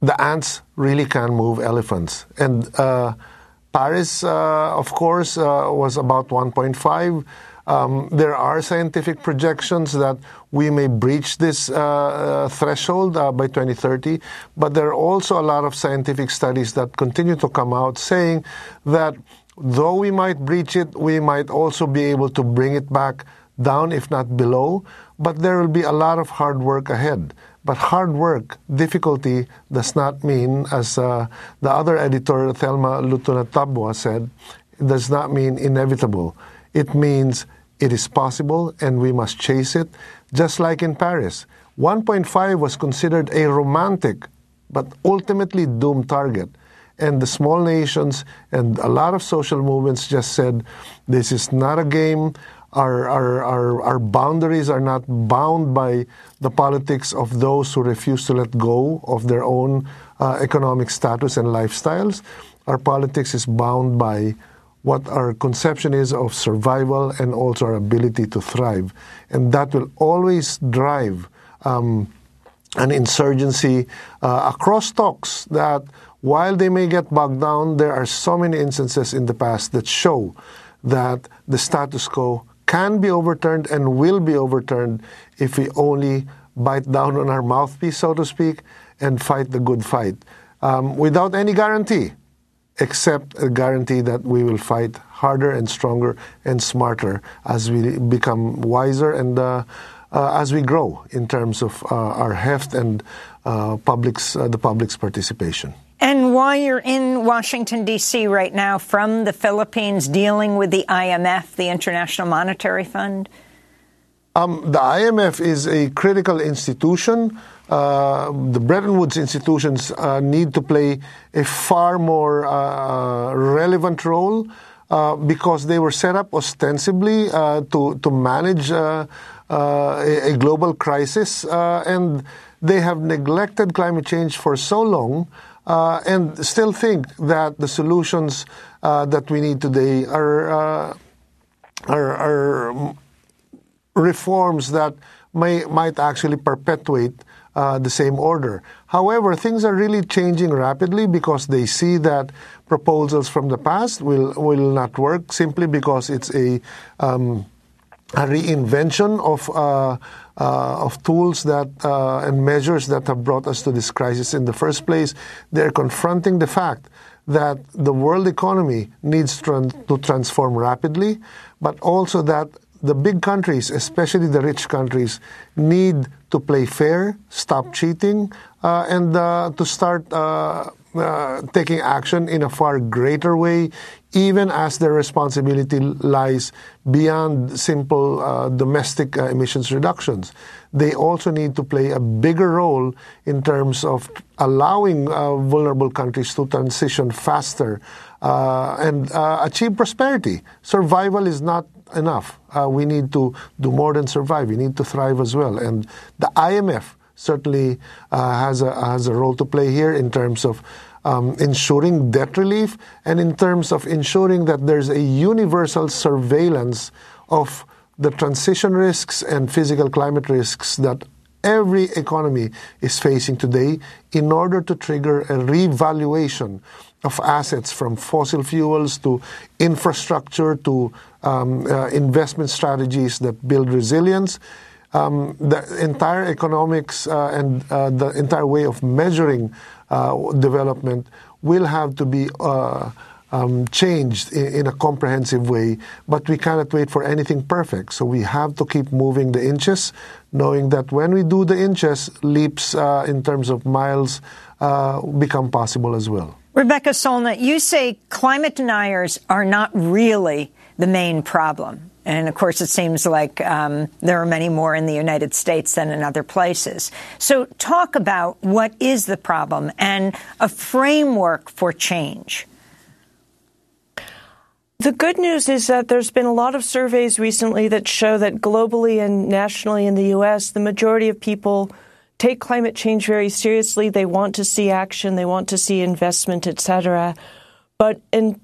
the ants really can move elephants. And uh, Paris, uh, of course, uh, was about 1.5. Um, there are scientific projections that we may breach this uh, uh threshold uh, by 2030, but there are also a lot of scientific studies that continue to come out saying that though we might breach it, we might also be able to bring it back down, if not below, but there will be a lot of hard work ahead. But hard work, difficulty, does not mean, as uh, the other editor, Thelma Lutunatabua, said, does not mean inevitable. It means it is possible and we must chase it, just like in Paris. 1.5 was considered a romantic but ultimately doomed target. And the small nations and a lot of social movements just said, this is not a game our, our, our, our boundaries are not bound by the politics of those who refuse to let go of their own uh, economic status and lifestyles. Our politics is bound by what our conception is of survival and also our ability to thrive. And that will always drive um, an insurgency uh, across talks that while they may get bogged down, there are so many instances in the past that show that the status quo can be overturned and will be overturned if we only bite down on our mouthpiece, so to speak, and fight the good fight um, without any guarantee, except a guarantee that we will fight harder and stronger and smarter as we become wiser and uh, uh, as we grow in terms of uh, our heft and uh, public's, uh, the public's participation. And while you're in Washington, D.C. right now from the Philippines dealing with the IMF, the International Monetary Fund? Um, the IMF is a critical institution. Uh, the Bretton Woods institutions uh, need to play a far more uh, relevant role uh, because they were set up ostensibly uh, to, to manage uh, a, a, global crisis, and they have neglected climate change for so long and still think that the solutions uh, that we need today are, uh, are, are reforms that may might actually perpetuate uh, the same order. However, things are really changing rapidly because they see that proposals from the past will will not work simply because it's a um, a reinvention of uh, uh, of tools that uh, and measures that have brought us to this crisis in the first place. They're confronting the fact that the world economy needs to transform rapidly, but also that the big countries, especially the rich countries, need to play fair, stop cheating, uh, and uh, to start uh, uh, taking action in a far greater way, even as their responsibility lies beyond simple uh, domestic uh, emissions reductions. They also need to play a bigger role in terms of allowing uh, vulnerable countries to transition faster uh, and uh, achieve prosperity. Survival is not enough. we need to do more than survive. We need to thrive as well. And the IMF certainly has a has a role to play here in terms of um, ensuring debt relief and in terms of ensuring that there's a universal surveillance of the transition risks and physical climate risks that every economy is facing today in order to trigger a revaluation of assets from fossil fuels to infrastructure to um, uh, investment strategies that build resilience. Um, the entire economics uh, and uh, the entire way of measuring development will have to be uh, um, changed in, in, a comprehensive way, but we cannot wait for anything perfect. So we have to keep moving the inches, knowing that when we do the inches, leaps uh, in terms of miles uh, become possible as well. Rebecca Solnit, you say climate deniers are not really the main problem. And of course, it seems like um, there are many more in the United States than in other places. So, talk about what is the problem and a framework for change. The good news is that there's been a lot of surveys recently that show that globally and nationally in the U.S., the majority of people take climate change very seriously. They want to see action, they want to see investment, etc. But in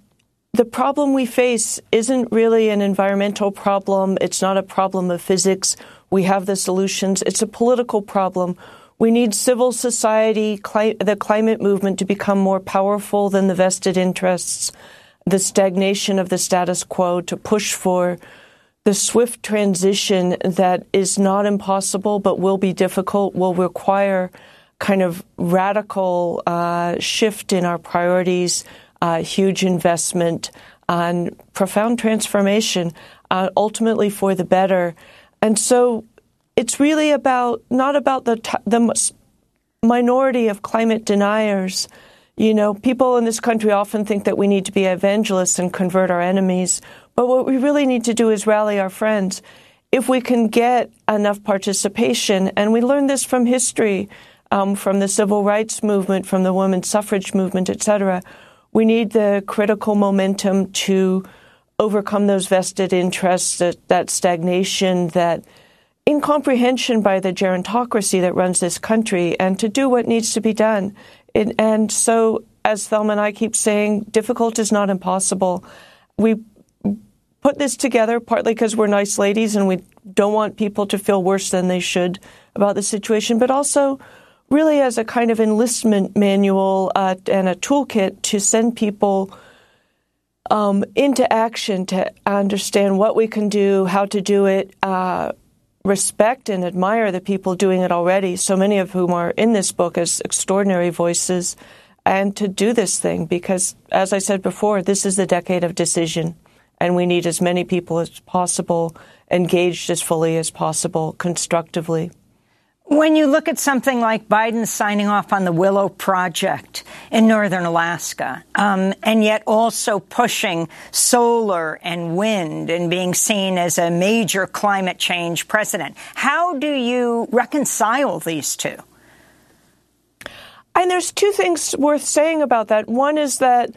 the problem we face isn't really an environmental problem. It's not a problem of physics. We have the solutions. It's a political problem We need civil society, cli- the climate movement to become more powerful than the vested interests, the stagnation of the status quo, to push for the swift transition that is not impossible but will be difficult, will require kind of radical uh, shift in our priorities, uh, huge investment, on profound transformation, uh, ultimately for the better. And so it's really about not about the t- the minority of climate deniers. You know, people in this country often think that we need to be evangelists and convert our enemies, but what we really need to do is rally our friends. If we can get enough participation, and we learn this from history, um, from the civil rights movement, from the women's suffrage movement, etc., we need the critical momentum to overcome those vested interests, that, that stagnation, that incomprehension by the gerontocracy that runs this country and to do what needs to be done. It, and so, as Thelma and I keep saying, difficult is not impossible. We put this together partly because we're nice ladies and we don't want people to feel worse than they should about the situation, but also really as a kind of enlistment manual uh, and a toolkit to send people um, into action to understand what we can do, how to do it, uh, respect and admire the people doing it already, so many of whom are in this book as extraordinary voices, and to do this thing because, as I said before, this is the decade of decision, and we need as many people as possible engaged as fully as possible, constructively. When you look at something like Biden signing off on the Willow Project in northern Alaska, um, and yet also pushing solar and wind and being seen as a major climate change president, how do you reconcile these two? And there's two things worth saying about that. One is that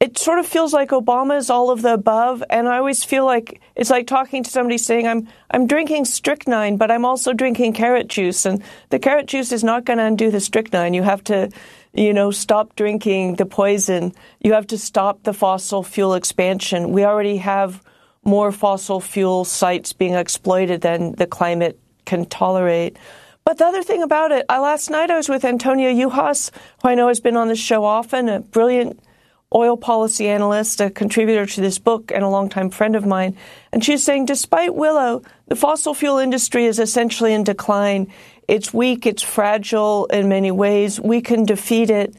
it sort of feels like Obama is all of the above, and I always feel like it's like talking to somebody saying, "I'm I'm drinking strychnine, but I'm also drinking carrot juice," and the carrot juice is not going to undo the strychnine. You have to, you know, stop drinking the poison. You have to stop the fossil fuel expansion. We already have more fossil fuel sites being exploited than the climate can tolerate. But the other thing about it, I, last night I was with Antonia Juhasz, who I know has been on the show often, a brilliant oil policy analyst, a contributor to this book, and a longtime friend of mine. And she's saying, despite Willow, the fossil fuel industry is essentially in decline. It's weak, it's fragile in many ways. We can defeat it.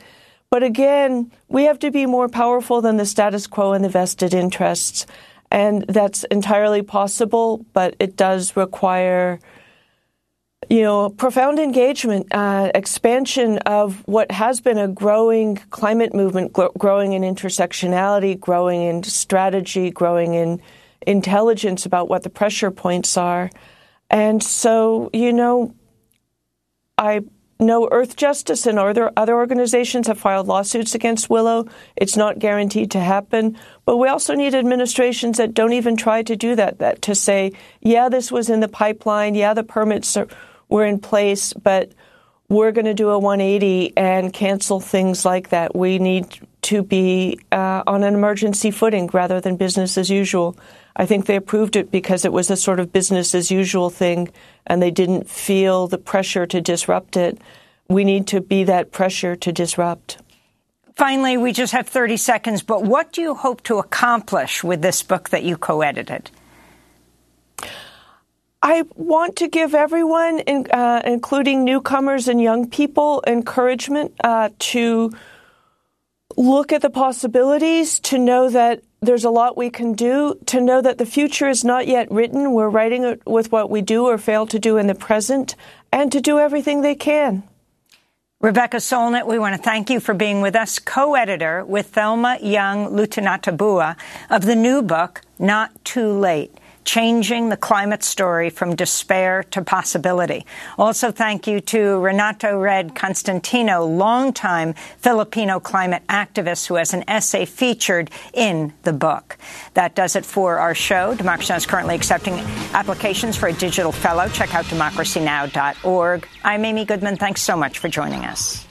But again, we have to be more powerful than the status quo and the vested interests. And that's entirely possible, but it does require you know, profound engagement, uh, expansion of what has been a growing climate movement, growing in intersectionality, growing in strategy, growing in intelligence about what the pressure points are. And so, you know, I know Earth Justice and other other organizations have filed lawsuits against Willow. It's not guaranteed to happen, but we also need administrations that don't even try to do that. That to say, yeah, this was in the pipeline. Yeah, the permits are were in place, but we're going to do a 180 and cancel things like that. We need to be uh, on an emergency footing rather than business as usual. I think they approved it because it was a sort of business as usual thing and they didn't feel the pressure to disrupt it. We need to be that pressure to disrupt. Finally, we just have 30 seconds, but what do you hope to accomplish with this book that you co edited? I want to give everyone, in, uh, including newcomers and young people, encouragement uh, to look at the possibilities, to know that there's a lot we can do, to know that the future is not yet written. We're writing it with what we do or fail to do in the present, and to do everything they can. Rebecca Solnit, we want to thank you for being with us, co-editor with Thelma Young Lutunatabua of the new book, Not Too Late changing the climate story from despair to possibility. Also, thank you to Renato Red Constantino, longtime Filipino climate activist who has an essay featured in the book. That does it for our show. Democracy Now! is currently accepting applications for a digital fellow. Check out democracynow.org. I'm Amy Goodman. Thanks so much for joining us.